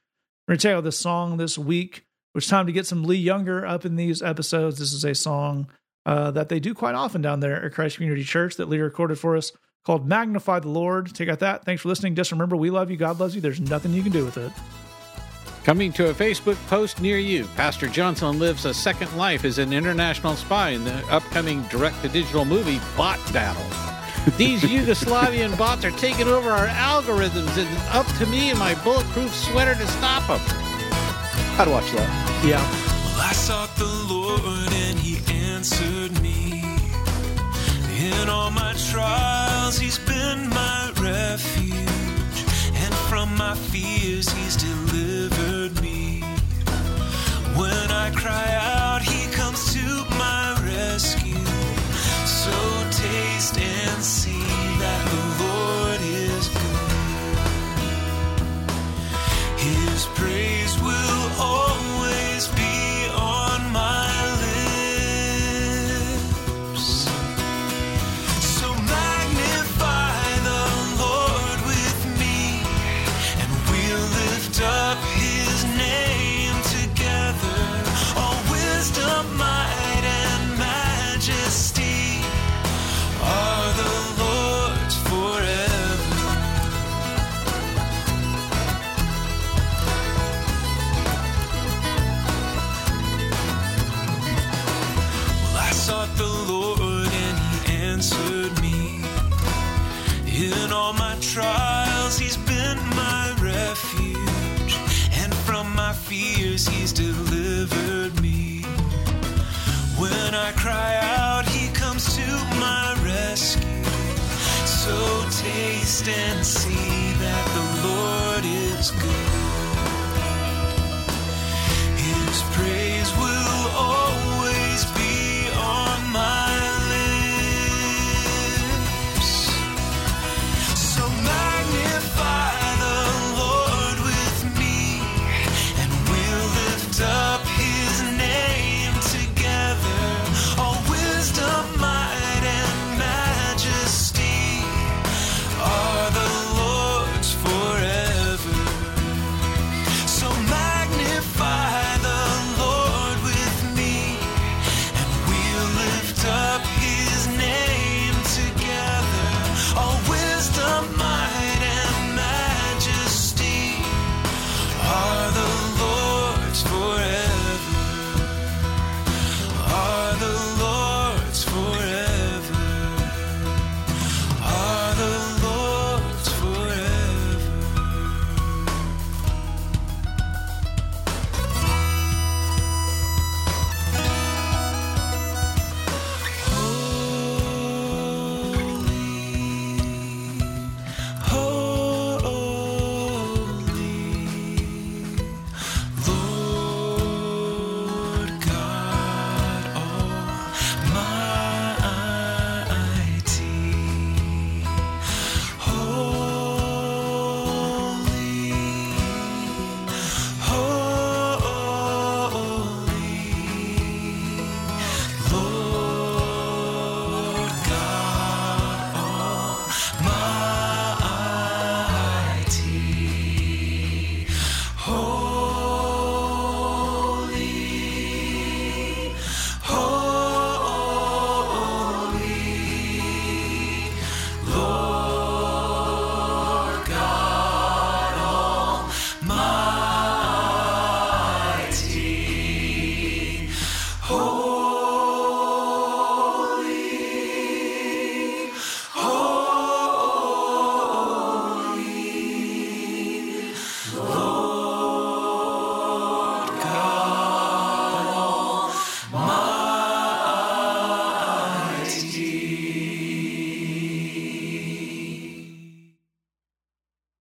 We're going to check out this song this week. It's time to get some Lee Younger up in these episodes. This is a song uh, that they do quite often down there at Christ Community Church that Lee recorded for us called Magnify the Lord. Take out that. Thanks for listening. Just remember, we love you. God loves you. There's nothing you can do with it. Coming to a Facebook post near you, Pastor Johnson lives a second life as an international spy in the upcoming direct to digital movie Bot Battle. These Yugoslavian bots are taking over our algorithms, and it's up to me and my bulletproof sweater to stop them. I'd watch that. Yeah. Well, I sought the Lord, and He answered me. In all my trials, He's been my refuge, and from my fears, He's delivered me. When I cry out, He